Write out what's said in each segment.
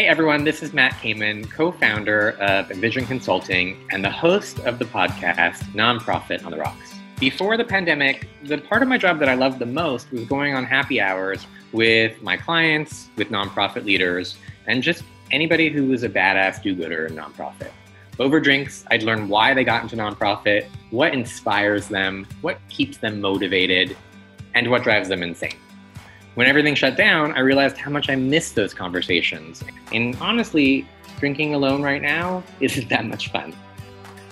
Hey everyone, this is Matt Kamen, co founder of Envision Consulting and the host of the podcast Nonprofit on the Rocks. Before the pandemic, the part of my job that I loved the most was going on happy hours with my clients, with nonprofit leaders, and just anybody who was a badass do gooder in nonprofit. Over drinks, I'd learn why they got into nonprofit, what inspires them, what keeps them motivated, and what drives them insane. When everything shut down, I realized how much I missed those conversations. And honestly, drinking alone right now isn't that much fun.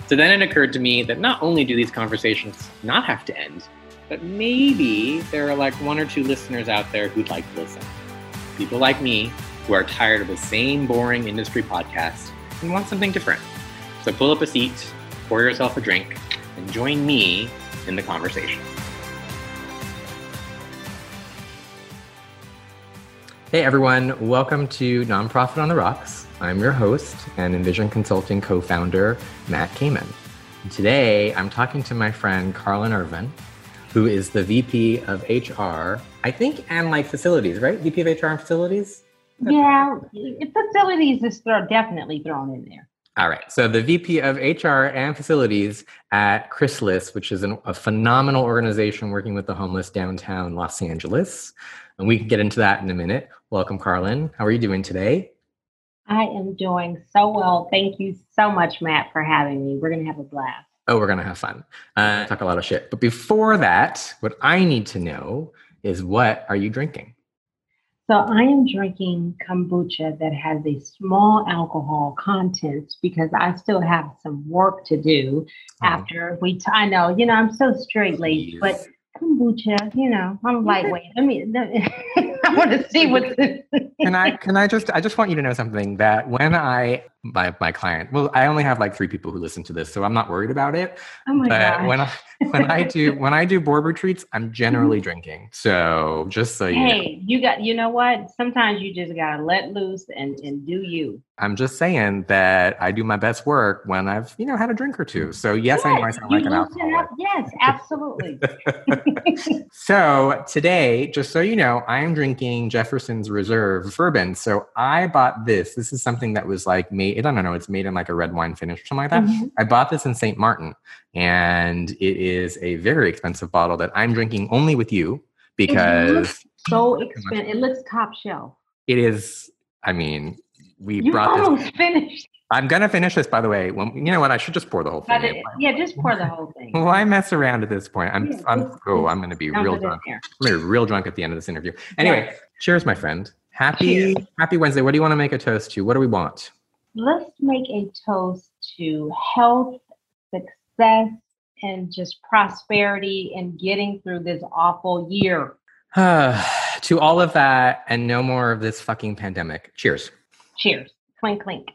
So then it occurred to me that not only do these conversations not have to end, but maybe there are like one or two listeners out there who'd like to listen. People like me who are tired of the same boring industry podcast and want something different. So pull up a seat, pour yourself a drink, and join me in the conversation. Hey everyone, welcome to Nonprofit on the Rocks. I'm your host and Envision Consulting co founder, Matt Kamen. Today, I'm talking to my friend Carlin Irvin, who is the VP of HR, I think, and like facilities, right? VP of HR and facilities? Yeah, facilities is definitely thrown in there. All right. So the VP of HR and facilities at Chrysalis, which is an, a phenomenal organization working with the homeless downtown Los Angeles. And we can get into that in a minute. Welcome, Carlin. How are you doing today? I am doing so well. Thank you so much, Matt, for having me. We're going to have a blast. Oh, we're going to have fun. Uh, talk a lot of shit. But before that, what I need to know is what are you drinking? So I am drinking kombucha that has a small alcohol content because I still have some work to do oh. after we. T- I know, you know, I'm so straight laced, but kombucha, you know, I'm lightweight. I mean, I want to see what. can I? Can I just? I just want you to know something that when I my my client, well, I only have like three people who listen to this, so I'm not worried about it. Oh my but when I when I do when I do board retreats, I'm generally mm-hmm. drinking. So just so you hey, know. you got you know what? Sometimes you just gotta let loose and and do you. I'm just saying that I do my best work when I've you know had a drink or two. So yes, yes I know I sound like an alcoholic. Yes, absolutely. so today, just so you know, I am drinking Jefferson's Reserve bourbon. So I bought this. This is something that was like made. I don't know. It's made in like a red wine finish or something like that. Mm-hmm. I bought this in St. Martin, and it is a very expensive bottle that I'm drinking only with you because so expensive. It looks top shelf. It is. I mean, we you brought almost this. finished. I'm gonna finish this, by the way. When, you know what? I should just pour the whole thing. It, yeah, just pour the whole thing. Why mess around at this point? I'm, yeah, I'm, oh, I'm gonna be real drunk. I'm gonna be real drunk at the end of this interview. Anyway, yes. cheers, my friend. Happy, cheers. happy Wednesday. What do you want to make a toast to? What do we want? Let's make a toast to health, success, and just prosperity and getting through this awful year. to all of that and no more of this fucking pandemic. Cheers. Cheers. Clink, clink.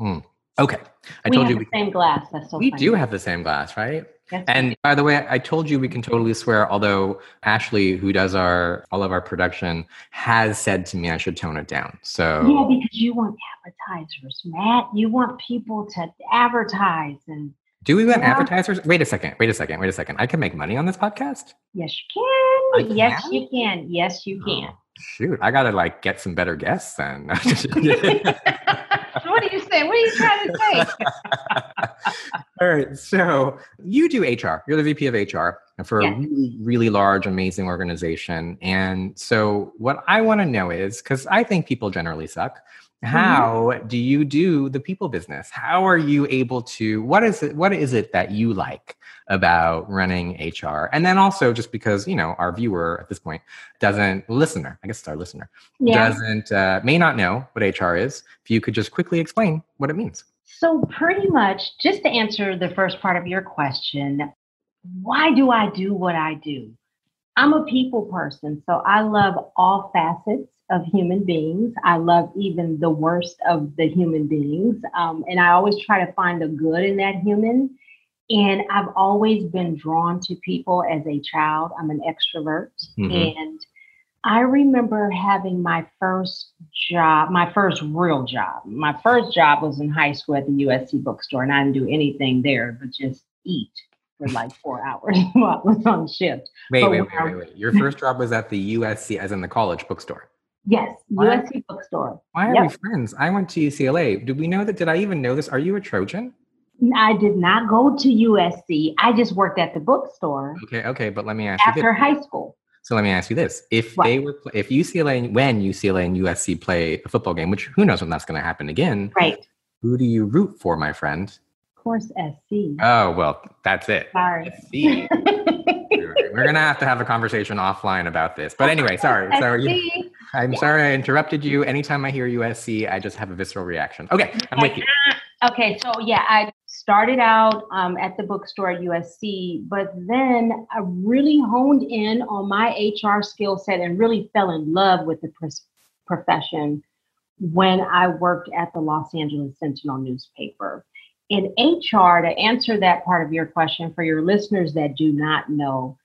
Mm. Okay. I we told you we same glass. That's so we funny. do have the same glass, right? Yes, and by the way, I told you we can totally swear. Although Ashley, who does our all of our production, has said to me I should tone it down. So yeah, because you want advertisers, Matt. You want people to advertise and. Do we want yeah. advertisers? Wait a second. Wait a second. Wait a second. I can make money on this podcast. Yes, you can. Yes, you can. Yes, you can. Oh, shoot, I gotta like get some better guests then. what are you? What are you trying to say? All right. So you do HR. You're the VP of HR for a really, really large, amazing organization. And so what I want to know is because I think people generally suck. Mm-hmm. How do you do the people business? How are you able to what is it what is it that you like about running HR? And then also just because, you know, our viewer at this point doesn't listener, I guess it's our listener, yeah. doesn't uh, may not know what HR is. If you could just quickly explain what it means. So pretty much just to answer the first part of your question, why do I do what I do? I'm a people person, so I love all facets of human beings. I love even the worst of the human beings. Um, and I always try to find the good in that human. And I've always been drawn to people as a child. I'm an extrovert. Mm-hmm. And I remember having my first job, my first real job. My first job was in high school at the USC bookstore, and I didn't do anything there but just eat for like four hours while I was on shift. Wait, wait, wait, wait, wait. Your first job was at the USC, as in the college bookstore. Yes, USC bookstore. Why are Yep. we friends? I went to UCLA. Did we know that? Did I even know this? Are you a Trojan? I did not go to USC. I just worked at the bookstore Okay, okay, but let me ask you after high school. So let me ask you this: If What? they were, if UCLA, when UCLA and USC play a football game, which who knows when that's going to happen again, Right. who do you root for, my friend? Of course, SC. Oh well, that's it. Sorry. SC. We're gonna have to have a conversation offline about this. But anyway, sorry. So you, I'm sorry I interrupted you. Anytime I hear USC, I just have a visceral reaction. Okay, I'm with you. Okay, so yeah, I started out um, at the bookstore at USC, but then I really honed in on my HR skill set and really fell in love with the pros- profession when I worked at the Los Angeles Sentinel newspaper. In HR, to answer that part of your question for your listeners that do not know,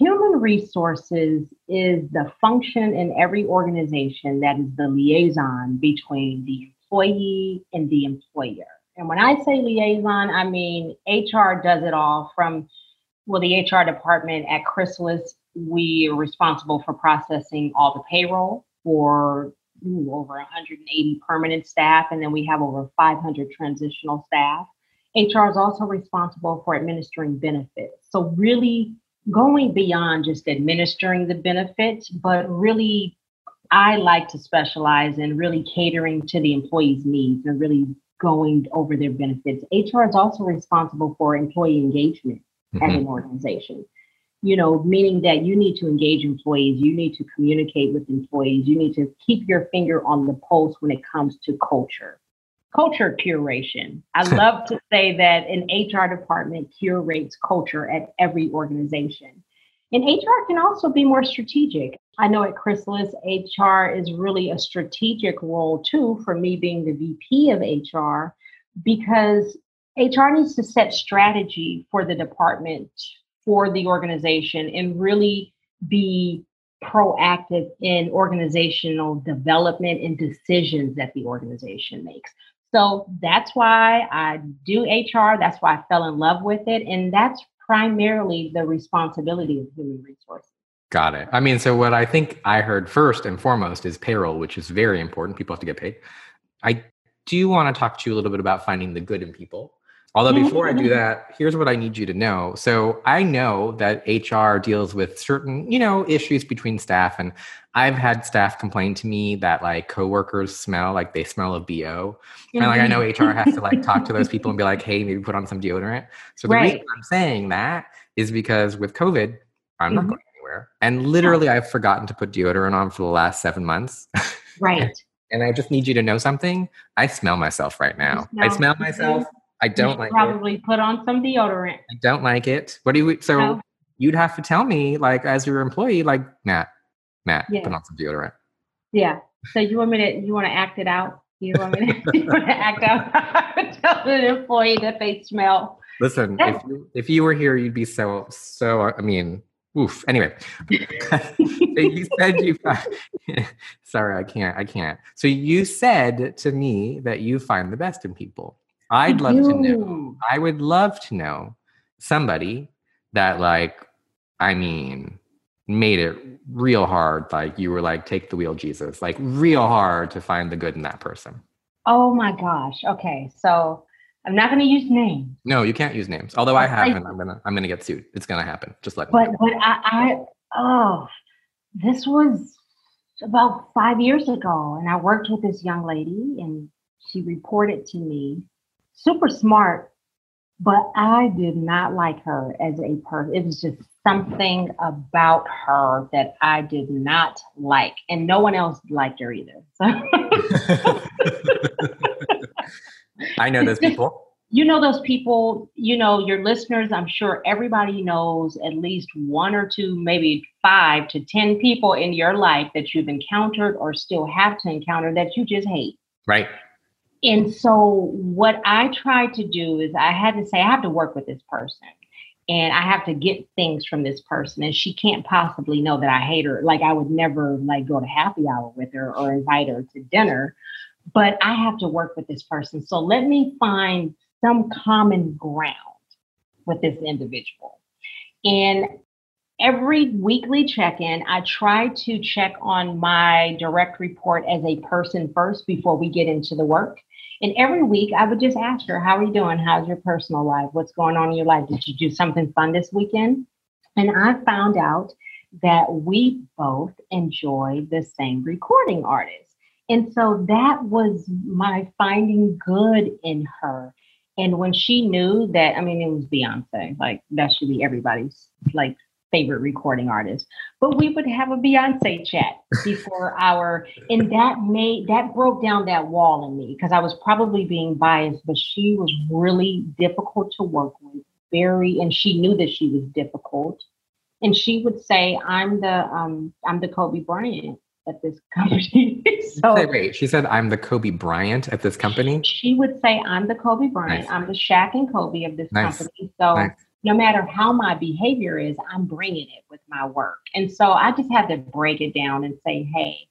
human resources is the function in every organization that is the liaison between the employee and the employer. And when I say liaison, I mean HR does it all from, well, the HR department at Chrysalis, we are responsible for processing all the payroll for ooh, over 180 permanent staff, and then we have over 500 transitional staff. HR is also responsible for administering benefits. So, really going beyond just administering the benefits, but really, I like to specialize in really catering to the employee's needs and really going over their benefits. HR is also responsible for employee engagement at Mhm. an organization. You know, meaning that you need to engage employees, you need to communicate with employees, you need to keep your finger on the pulse when it comes to culture. Culture curation. I love to say that an HR department curates culture at every organization. And HR can also be more strategic. I know at Chrysalis, HR is really a strategic role too, for me being the VP of HR, because HR needs to set strategy for the department, for the organization, and really be proactive in organizational development and decisions that the organization makes. So that's why I do HR. That's why I fell in love with it. And that's primarily the responsibility of human resources. Got it. I mean, so what I think I heard first and foremost is payroll, which is very important. People have to get paid. I do want to talk to you a little bit about finding the good in people. Although mm-hmm. before I do mm-hmm. that, here's what I need you to know. So I know that HR deals with certain, you know, issues between staff and I've had staff complain to me that like coworkers smell like they smell of BO. And like I know mm-hmm. HR has to like talk to those people and be like, hey, maybe put on some deodorant. So the reason I'm saying that is because with COVID, I'm not Mhm. going anywhere. And literally I've forgotten to put deodorant on for the last seven months. Right. and I just need you to know something. I smell myself right now. I smell- smell myself. I don't like it. probably put on some deodorant. I don't like it. What do you so No. you'd have to tell me, like as your employee, like, Matt, Matt, Yeah. put on some deodorant. Yeah. So you want me to you want to act it out? You want me to, you want to act out? Tell an employee that they smell. Listen, Yeah. if you if you were here, you'd be so so. I mean, oof. Anyway, so you said you. sorry, I can't. I can't. So you said to me that you find the best in people. I'd love to know. I would love to know somebody that, like, I mean, made it real hard. Like you were like, take the wheel, Jesus. Like real hard to find the good in that person. Oh my gosh. Okay. So I'm not going to use names, No, you can't use names. Although I haven't, I'm gonna I'm gonna get sued. It's gonna happen. Just let me. but know. but I, I oh this was about five years ago, and I worked with this young lady, and she reported to me, super smart, but I did not like her as a person. It was just something about her that I did not like, and no one else liked her either. So. I know those people. you know those people you know your listeners i'm sure everybody knows at least one or two maybe five to ten people in your life that you've encountered or still have to encounter that you just hate Right. And so what i tried to do is i had to say i have to work with this person and i have to get things from this person and she can't possibly know that i hate her. Like i would never like go to happy hour with her or invite her to dinner but i have to work with this person. So let me find some common ground with this individual. And every weekly check in, I try to check on my direct report as a person first before we get into the work. And every week, I would just ask her, How are you doing? How's your personal life? What's going on in your life? Did you do something fun this weekend? And I found out that we both enjoy the same recording artist. And so that was my finding good in her. And when she knew that, I mean, it was Beyonce, like that should be everybody's like favorite recording artist. But we would have a Beyonce chat before our, and that made that broke down that wall in me because I was probably being biased, but she was really difficult to work with. Very, and she knew that she was difficult. And she would say, "I'm the um, I'm the Kobe Bryant at this company." so say, wait, she said, "I'm the Kobe Bryant at this company." She would say, "I'm the Kobe Bryant. Nice. I'm the Shaq and Kobe of this nice. company." So. Nice no matter how my behavior is, I'm bringing it with my work. And so I just had to break it down and say, hey,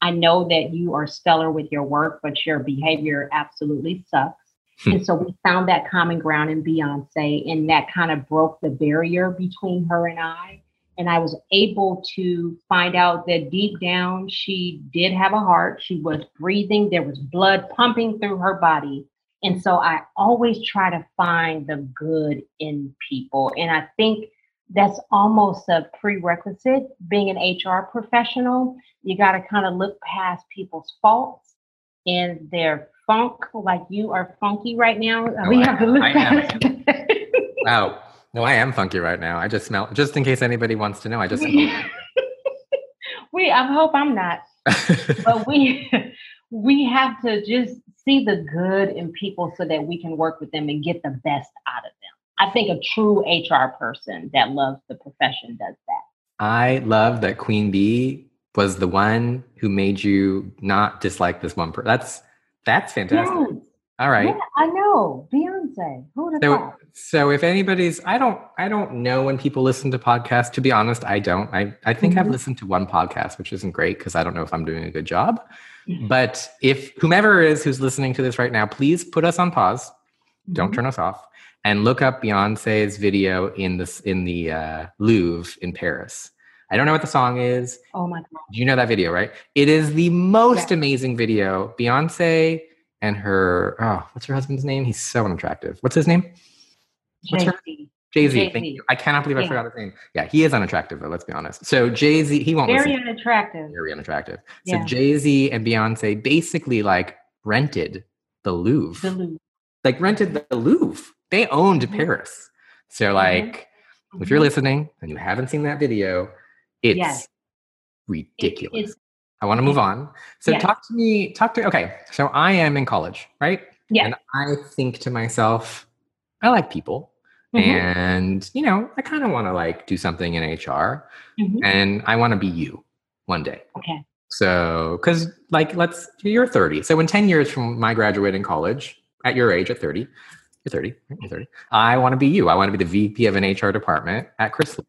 I know that you are stellar with your work, but your behavior absolutely sucks. Hmm. And so we found that common ground in Beyonce, and that kind of broke the barrier between her and I. And I was able to find out that deep down, she did have a heart. She was breathing, there was blood pumping through her body. And so I always try to find the good in people. And I think that's almost a prerequisite being an HR professional. You got to kind of look past people's faults and their funk, like you are funky right now. No, we I, have to look I past Wow. Oh, no, I am funky right now. I just smell, just in case anybody wants to know, I just we I hope I'm not. but we we have to just see the good in people so that we can work with them and get the best out of them. I think a true HR person that loves the profession does that. I love that Queen Bee was the one who made you not dislike this one person. That's that's fantastic. Yes. All right. Yeah, I know. Beyonce. Who would so, thought? So if anybody's I don't I don't know when people listen to podcasts. To be honest, I don't. I, I think mm-hmm. I've listened to one podcast, which isn't great because I don't know if I'm doing a good job. But if whomever is who's listening to this right now, please put us on pause. Mm-hmm. Don't turn us off and look up Beyonce's video in this in the uh, Louvre in Paris. I don't know what the song is. Oh my god! You know that video, right? It is the most yeah. amazing video. Beyonce and her oh, what's her husband's name? He's so unattractive. What's his name? What's her? Jay Z. Thank you. I cannot believe I yeah. forgot his name. Yeah, he is unattractive though. Let's be honest. So Jay Z, he won't. Very listen. unattractive. Very unattractive. Yeah. So Jay Z and Beyonce basically like rented the Louvre. The Louvre. Like rented the Louvre. They owned mm-hmm. Paris. So mm-hmm. like, mm-hmm. if you're listening and you haven't seen that video, it's yes. ridiculous. It's, I want to move on. So yes. talk to me. Talk to. Okay. So I am in college, right? Yeah. And I think to myself, I like people. Mm-hmm. And, you know, I kind of want to like do something in HR mm-hmm. and I want to be you one day. Okay. So, because like, let's, you're 30. So, in 10 years from my graduating college, at your age, at 30, you're 30, you're 30, I want to be you. I want to be the VP of an HR department at Chrysalis,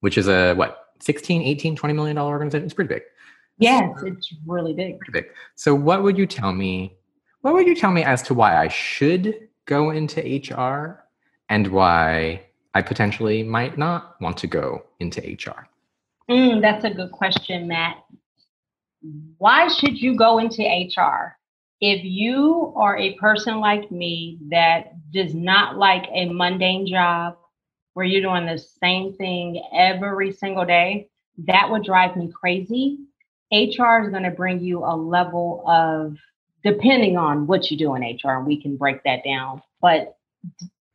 which is a what, 16, 18, 20 million dollar organization? It's pretty big. Yes, it's really big. Pretty big. So, what would you tell me? What would you tell me as to why I should go into HR and why I potentially might not want to go into HR? Mm, that's a good question, Matt. Why should you go into HR? If you are a person like me that does not like a mundane job where you're doing the same thing every single day, that would drive me crazy. HR is going to bring you a level of, depending on what you do in HR, and we can break that down, but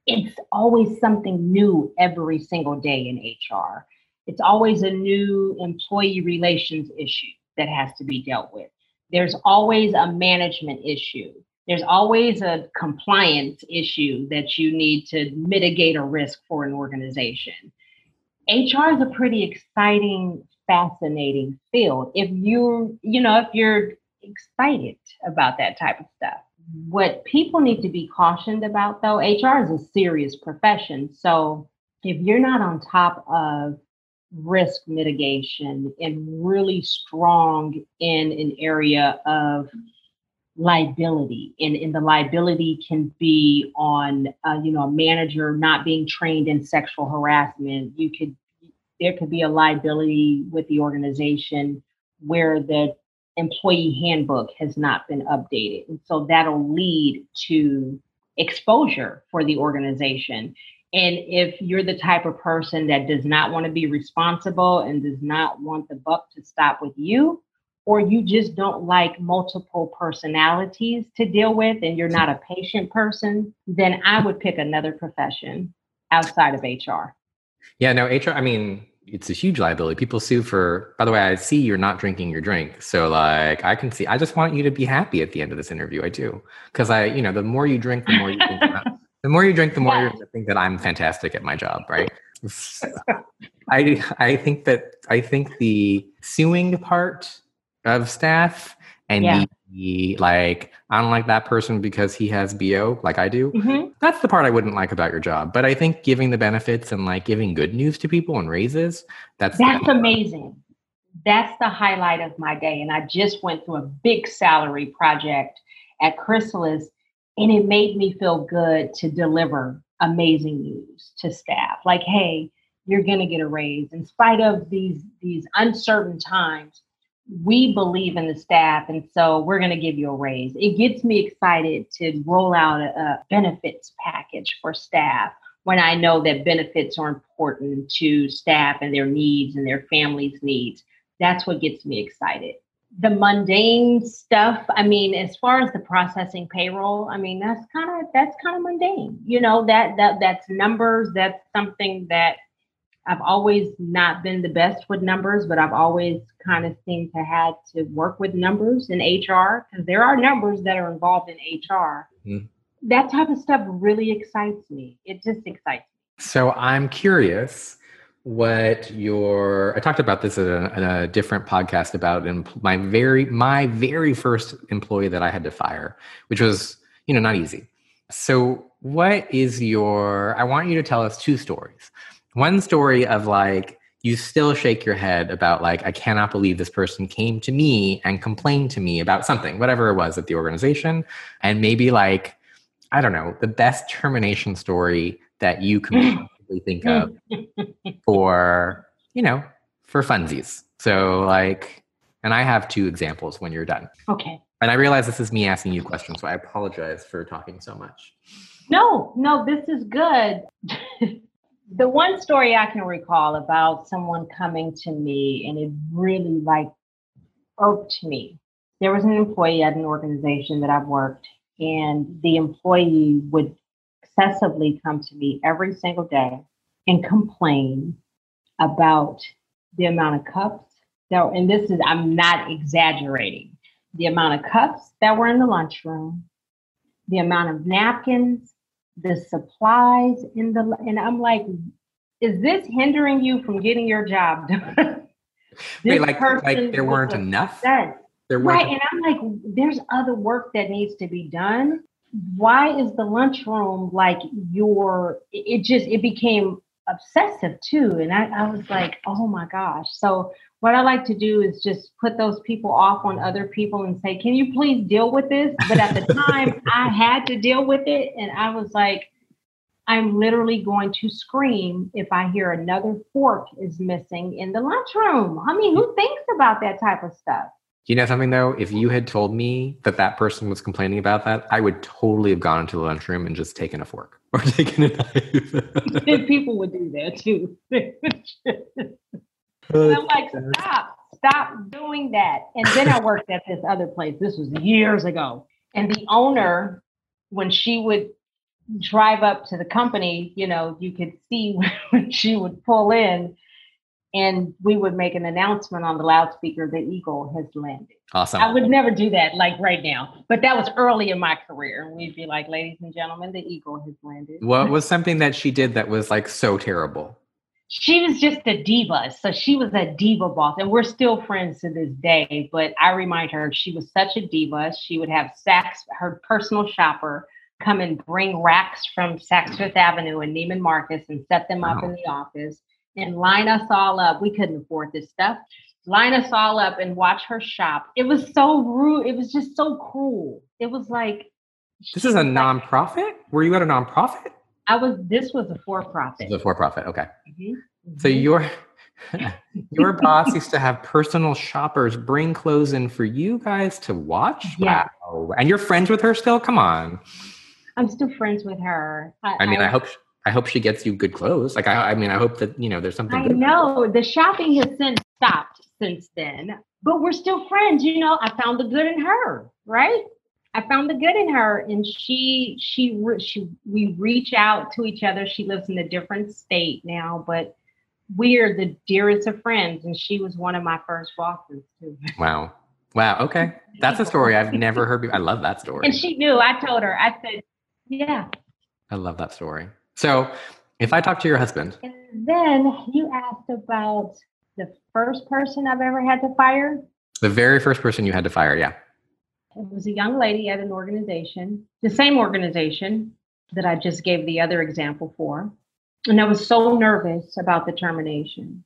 it's always something new every single day in HR. It's always a new employee relations issue that has to be dealt with. There's always a management issue. There's always a compliance issue that you need to mitigate a risk for an organization. HR is a pretty exciting, fascinating field. If you, you know, if you're excited about that type of stuff what people need to be cautioned about though hr is a serious profession. So if you're not on top of risk mitigation and really strong in an area of liability and, and the liability can be on uh, you know a manager not being trained in sexual harassment you could there could be a liability with the organization where the employee handbook has not been updated. And so that'll lead to exposure for the organization. And if you're the type of person that does not want to be responsible and does not want the buck to stop with you, or you just don't like multiple personalities to deal with and you're not a patient person, then I would pick another profession outside of HR. Yeah, no, HR, I mean, it's a huge liability. People sue for, by the way, I see you're not drinking your drink. So, like, I can see, I just want you to be happy at the end of this interview. I do. Because I, you know, the more you drink, the more you think about, the more you drink, the more yeah. you think that I'm fantastic at my job, right? I, I think that, I think the suing part of staff and yeah. the, like I don't like that person because he has BO like I do. Mm-hmm. That's the part I wouldn't like about your job. But I think giving the benefits and like giving good news to people and raises, that's That's amazing. That's the highlight of my day. And I just went through a big salary project at Chrysalis and it made me feel good to deliver amazing news to staff. Like, hey, you're gonna get a raise in spite of these these uncertain times we believe in the staff and so we're going to give you a raise. It gets me excited to roll out a, benefits package for staff when i know that benefits are important to staff and their needs and their families needs. That's what gets me excited. The mundane stuff i mean as far as the processing payroll i mean that's kind of that's kind of mundane you know that that that's numbers that's something that I've always not been the best with numbers, but I've always kind of seemed to had to work with numbers in HR because there are numbers that are involved in HR. Mm. That type of stuff really excites me. It just excites me. So I'm curious what your I talked about this in a, in a different podcast about my very my very first employee that I had to fire, which was you know not easy. So what is your I want you to tell us two stories one story of like you still shake your head about like i cannot believe this person came to me and complained to me about something whatever it was at the organization. And maybe like i don't know the best termination story that you can think of for you know for funsies. So like and i have two examples when you're done. Okay. And i realize this is me asking you questions so i apologize for talking so much. No no this is good the one story I can recall about someone coming to me and it really like irked me. There was an employee at an organization that I've worked, and the employee would excessively come to me every single day and complain about the amount of cups that, and this is, I'm not exaggerating, the amount of cups that were in the lunchroom, the amount of napkins, the supplies in the and I'm like, is this hindering you from getting your job done? Wait, like, like there weren't enough? There weren't right, and I'm like, there's other work that needs to be done. Why is the lunchroom like your? It just it became obsessive too, and I, I was like, oh my gosh. So what I like to do is just put those people off on other people and say, can you please deal with this? But at the time, I had to deal with it. And I was like, I'm literally going to scream if I hear another fork is missing in the lunchroom. I mean, who thinks about that type of stuff? Do you know something though? If you had told me that that person was complaining about that, I would totally have gone into the lunchroom and just taken a fork or taken a knife. People would do that too. And I'm like, stop, stop doing that. And then I worked at this other place. This was years ago. And the owner, when she would drive up to the company, you know, you could see when she would pull in and we would make an announcement on the loudspeaker the eagle has landed. Awesome. I would never do that like right now, but that was early in my career. We'd be like, ladies and gentlemen, the eagle has landed. What was something that she did that was like so terrible? She was just a diva. So she was a diva boss, and we're still friends to this day. But I remind her she was such a diva. She would have Saks, her personal shopper, come and bring racks from Saks Fifth Avenue and Neiman Marcus and set them up in the office and line us all up. We couldn't afford this stuff. Line us all up and watch her shop. It was so rude. It was just so cruel. It was like this is a nonprofit. Were you at a nonprofit? I was. This was a for profit. The for profit. Okay. Mm-hmm. So mm-hmm. you're Your boss used to have personal shoppers bring clothes in for you guys to watch. Yeah. Wow. And you're friends with her still? Come on. I'm still friends with her. I, mean, I, hope I hope she gets you good clothes. Like I, I mean, I hope that you know there's something. I know the shopping has since stopped since then, but we're still friends. You know, I found the good in her, right? I found the good in her, and she she she we reach out to each other. She lives in a different state now, but we're the dearest of friends, and she was one of my first bosses too. Wow. Wow. Okay. That's a story I've never heard. Before. I love that story. And she knew. I told her. I said, "Yeah." I love that story. So, if I talk to your husband, and then you asked about the first person I've ever had to fire. The very first person you had to fire, yeah. It was a young lady at an organization, the same organization that I just gave the other example for. And I was so nervous about the termination.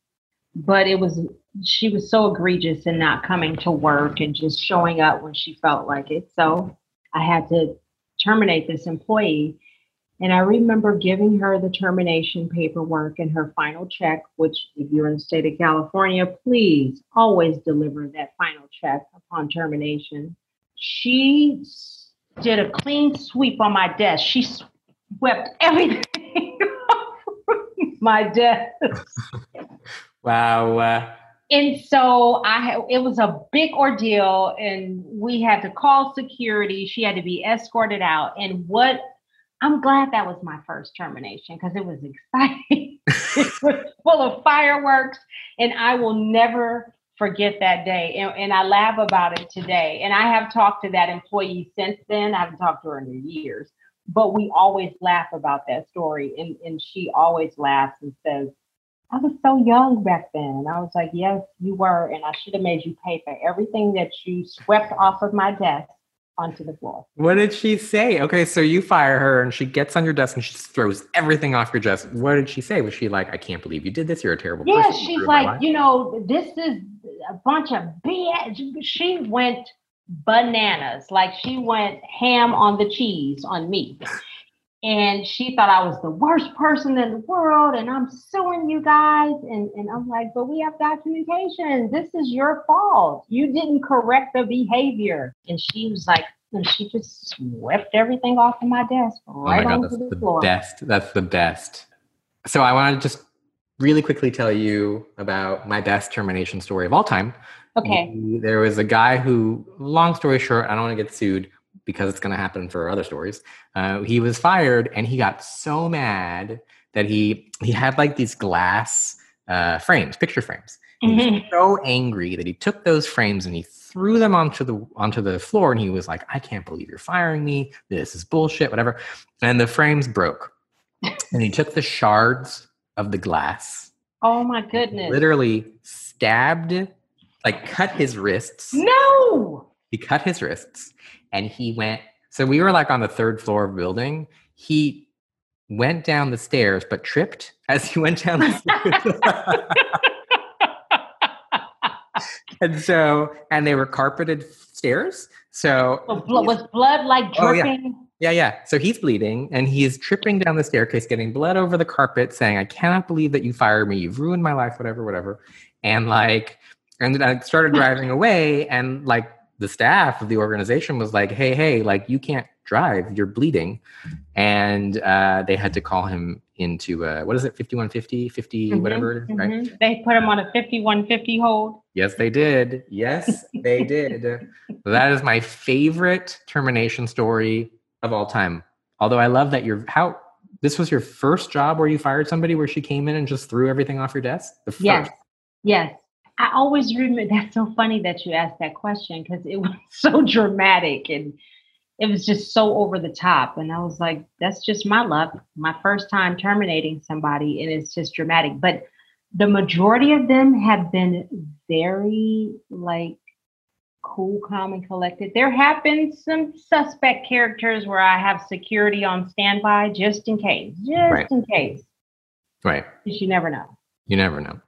But it was, she was so egregious in not coming to work and just showing up when she felt like it. So I had to terminate this employee. And I remember giving her the termination paperwork and her final check, which, if you're in the state of California, please always deliver that final check upon termination. She did a clean sweep on my desk. She swept everything my desk. wow. Uh, and so I it was a big ordeal and we had to call security. She had to be escorted out. And what I'm glad that was my first termination because it was exciting. it was full of fireworks and I will never forget that day. And, and, I laugh about it today. And I have talked to that employee since then. I haven't talked to her in years but we always laugh about that story. And, and she always laughs and says, I was so young back then. And I was like, yes, you were. And I should have made you pay for everything that you swept off of my desk onto the floor. What did she say? Okay, so you fire her and she gets on your desk and she throws everything off your desk. What did she say? Was she like, I can't believe you did this? You're a terrible yeah, person. Yeah, she's like, you know, this is a bunch of BS. She went bananas. Like she went ham on the cheese on me. And she thought I was the worst person in the world and I'm suing you guys. And, and I'm like, but we have documentation. This is your fault. You didn't correct the behavior. And she was like, and she just swept everything off of my desk right oh my God, onto the, the floor. Best. That's the best. So I want to just really quickly tell you about my best termination story of all time. Okay. There was a guy who, long story short, I don't want to get sued because it's going to happen for other stories. Uh, he was fired and he got so mad that he he had like these glass uh, frames, picture frames. Mm-hmm. He was so angry that he took those frames and he threw them onto the onto the floor and he was like, "I can't believe you're firing me. This is bullshit, whatever." And the frames broke. and he took the shards of the glass. Oh my goodness! Literally stabbed like cut his wrists. No. He cut his wrists and he went. So we were like on the third floor of building. He went down the stairs, but tripped as he went down the stairs. and so, and they were carpeted stairs. So, so blood, was blood like dripping? Oh, yeah. Yeah, yeah. So he's bleeding and he's tripping down the staircase, getting blood over the carpet, saying, I cannot believe that you fired me. You've ruined my life, whatever, whatever. And like, and I started driving away, and like the staff of the organization was like, "Hey, hey, like you can't drive, you're bleeding," and uh, they had to call him into uh, what is it, 5150, 50, mm-hmm, whatever, mm-hmm. right? They put him on a 5150 hold. Yes, they did. Yes, they did. that is my favorite termination story of all time. Although I love that you're how this was your first job where you fired somebody where she came in and just threw everything off your desk. The first. Yes. Yes. I always remember that's so funny that you asked that question because it was so dramatic and it was just so over the top. And I was like, that's just my luck. My first time terminating somebody, and it's just dramatic. But the majority of them have been very like cool, calm, and collected. There have been some suspect characters where I have security on standby just in case, just right. in case. Right. Because you never know. You never know.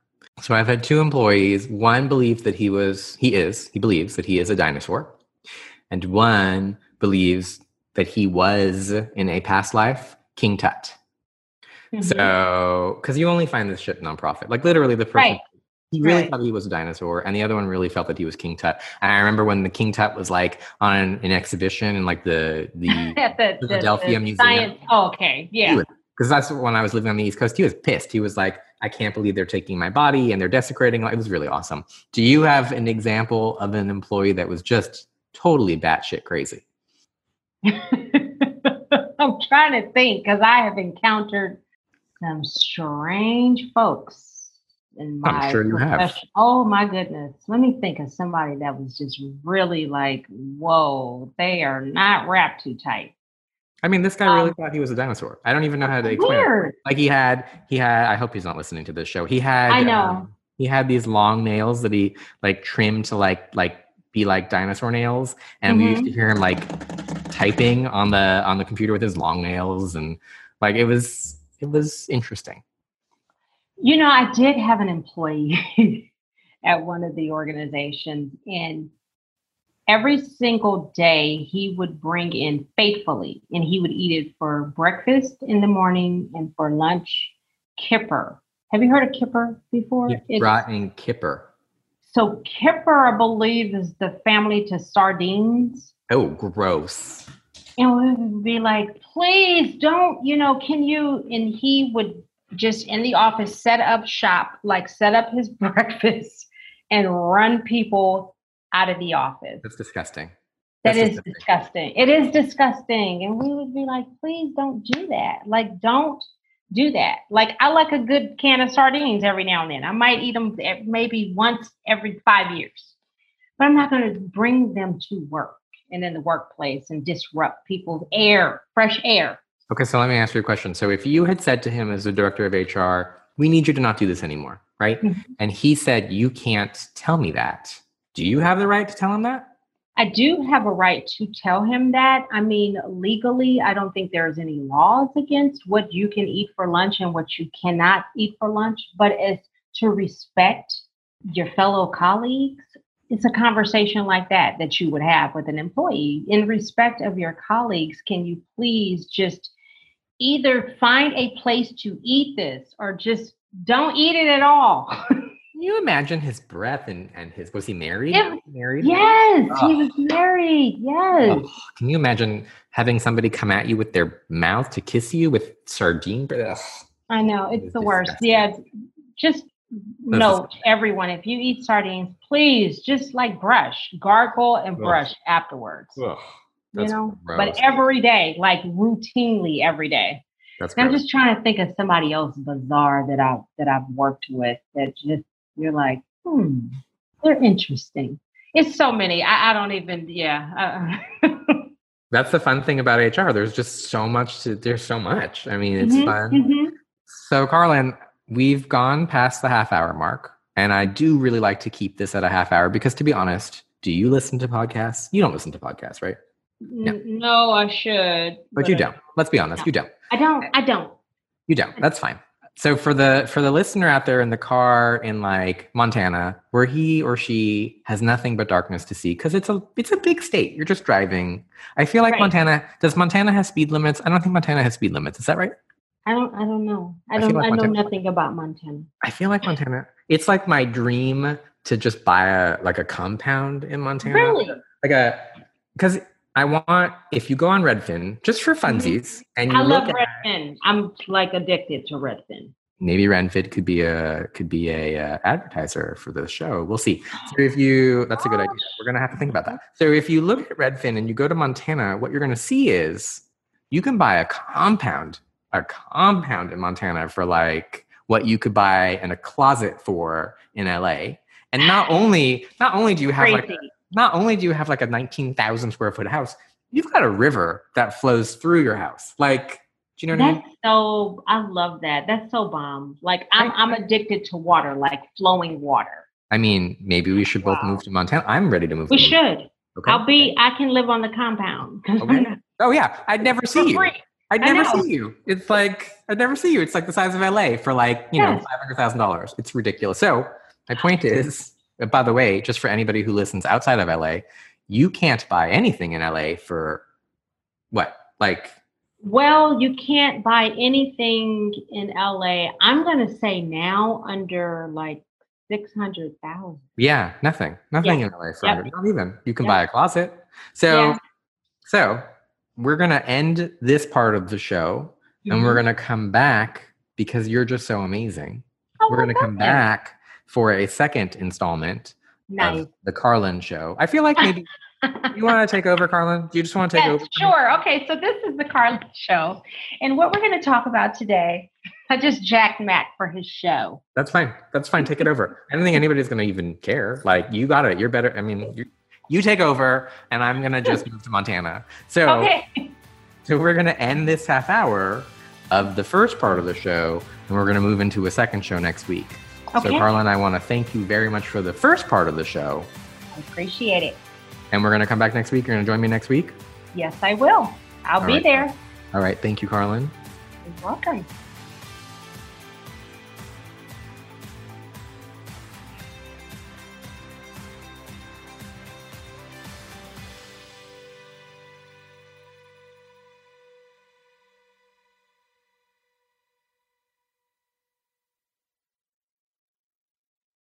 So I've had two employees. One believes that he was, he is, he believes that he is a dinosaur. And one believes that he was in a past life King Tut. Mm-hmm. So, because you only find this shit nonprofit. Like literally, the person right. He really Right. thought he was a dinosaur, and the other one really felt that he was King Tut. And I remember when the King Tut was like on an, an exhibition in like the the the, the- Philadelphia the Museum. Science. Oh, okay. Yeah. because that's when I was living on the East Coast. He was pissed. He was like, "I can't believe they're taking my body and they're desecrating." It was really awesome. Do you have an example of an employee that was just totally batshit crazy? I'm trying to think because I have encountered some strange folks in I'm my sure you have. Oh my goodness. Let me think of somebody that was just really like, whoa, they are not wrapped too tight. I mean, this guy really Um, thought he was a dinosaur. I don't even know how to explain. it. Weird. Like he had, he had. I hope he's not listening to this show. He had. I know. um, he had these long nails that he like trimmed to like like be like dinosaur nails, and we Mm-hmm. used to hear him like typing on the on the computer with his long nails, and like it was it was interesting. You know, I did have an employee at one of the organizations, and every single day he would bring in faithfully, and he would eat it for breakfast in the morning and for lunch. Kipper. Have you heard of kipper before? Brought in Kipper. so kipper, I believe, is the family to sardines. Oh, gross. And we would be like, please don't, you know, can you? And he would just in the office set up shop, like set up his breakfast and run people out of the office. That's disgusting. That That's is disgusting. It is disgusting. And we would be like, please don't do that. Like, don't do that. Like, I like a good can of sardines every now and then. I might eat them maybe once every five years, but I'm not going to bring them to work and in the workplace and disrupt people's air, fresh air. Okay, so let me ask you a question. So if you had said to him as the director of HR, we need you to not do this anymore, right? Mhm. And he said, you can't tell me that. Do you have the right to tell him that? I do have a right to tell him that. I mean, legally, I don't think there's any laws against what you can eat for lunch and what you cannot eat for lunch, but as to respect your fellow colleagues, it's a conversation like that that you would have with an employee. In respect of your colleagues, can you please just either find a place to eat this or just don't eat it at all? Can you imagine his breath and, and his was he married? Yeah. Married? yes, Oh. he was married. Yes. Oh, can you imagine having somebody come at you with their mouth to kiss you with sardine breath? Ugh. I know It it's the worst. Yeah, just note everyone if you eat sardines, please just like brush, gargle, and Ugh. brush afterwards. Ugh, you know, gross. but every day, like routinely every day. That's I'm just trying to think of somebody else bizarre that I that I've worked with that just you're like, hmm, they're interesting. It's so many. I, I don't even. Yeah. Uh, That's the fun thing about HR. There's just so much to there's so much. I mean, it's mhm, fun. mhm. So, Carlin, we've gone past the half hour mark, and I do really like to keep this at a half hour because, to be honest, do you listen to podcasts? You don't listen to podcasts, right? N- No, I should. But you don't. Let's be honest, No. you don't. I don't. I don't. You don't. That's fine. So for the for the listener out there in the car in like Montana, where he or she has nothing but darkness to see, because it's a it's a big state. You're just driving. I feel like Right. Montana. Does Montana have speed limits? I don't think Montana has speed limits. Is that right? I don't. I don't know. I I don't. like I know Montana- nothing about Montana. I feel like Montana. It's like my dream to just buy a like a compound in Montana. Really? Like a because I want if you go on Redfin just for funsies and you Mm-hmm. I look love at Redfin. I'm like addicted to Redfin. maybe Redfin could be a could be a uh, advertiser for the show. We'll see. So if you that's a good idea. We're gonna have to think about that. So if you look at Redfin and you go to Montana, what you're gonna see is you can buy a compound, a compound in Montana for like what you could buy in a closet for in LA. And not only not only do you have like Crazy. Not only do you have like a 19,000 square foot house, you've got a river that flows through your house. Like, do you know what I mean? So. I love that. That's so bomb. Like I'm. I'm addicted to water, like flowing water. I mean, maybe we should both Wow. move to Montana. I'm ready to move. We to should. Okay. I'll be. I can live on the compound. Oh, okay. Not- oh yeah, I'd never see you. I'd never see you. It's like I'd never see you. It's like the size of LA for like you know five hundred thousand dollars. It's ridiculous. So my point is, Uh, by the way, just for anybody who listens outside of LA, you can't buy anything in LA for what like Well, you can't buy anything in LA. I'm going to say now under like Six hundred thousand. Yeah, nothing. Nothing Yeah. in LA for Yep. Not even. You can Yep. buy a closet. So, Yeah. so we're going to end this part of the show and we're mm-hmm. going to come back because you're just so amazing. Oh, we're going to come back for a second installment Nice. of the Carlin show. I feel like maybe you want to take over, Carlin? Do you just want to take yes, over? sure. Okay, so this is the Carlin Show, and what we're going to talk about today. I just jacked Mac for his show. That's fine. That's fine. Take it over. I don't think anybody's going to even care. Like, you got it. You're better. I mean, you, you take over, and I'm going to just move to Montana. So, Okay. so we're going to end this half hour of the first part of the show, and we're going to move into a second show next week. So, Carlin, I want to thank you very much for the first part of the show. I appreciate it. And we're going to come back next week. You're going to join me next week. Yes, I will. I'll All be right. there. All right. Thank you, Carlin. You're welcome.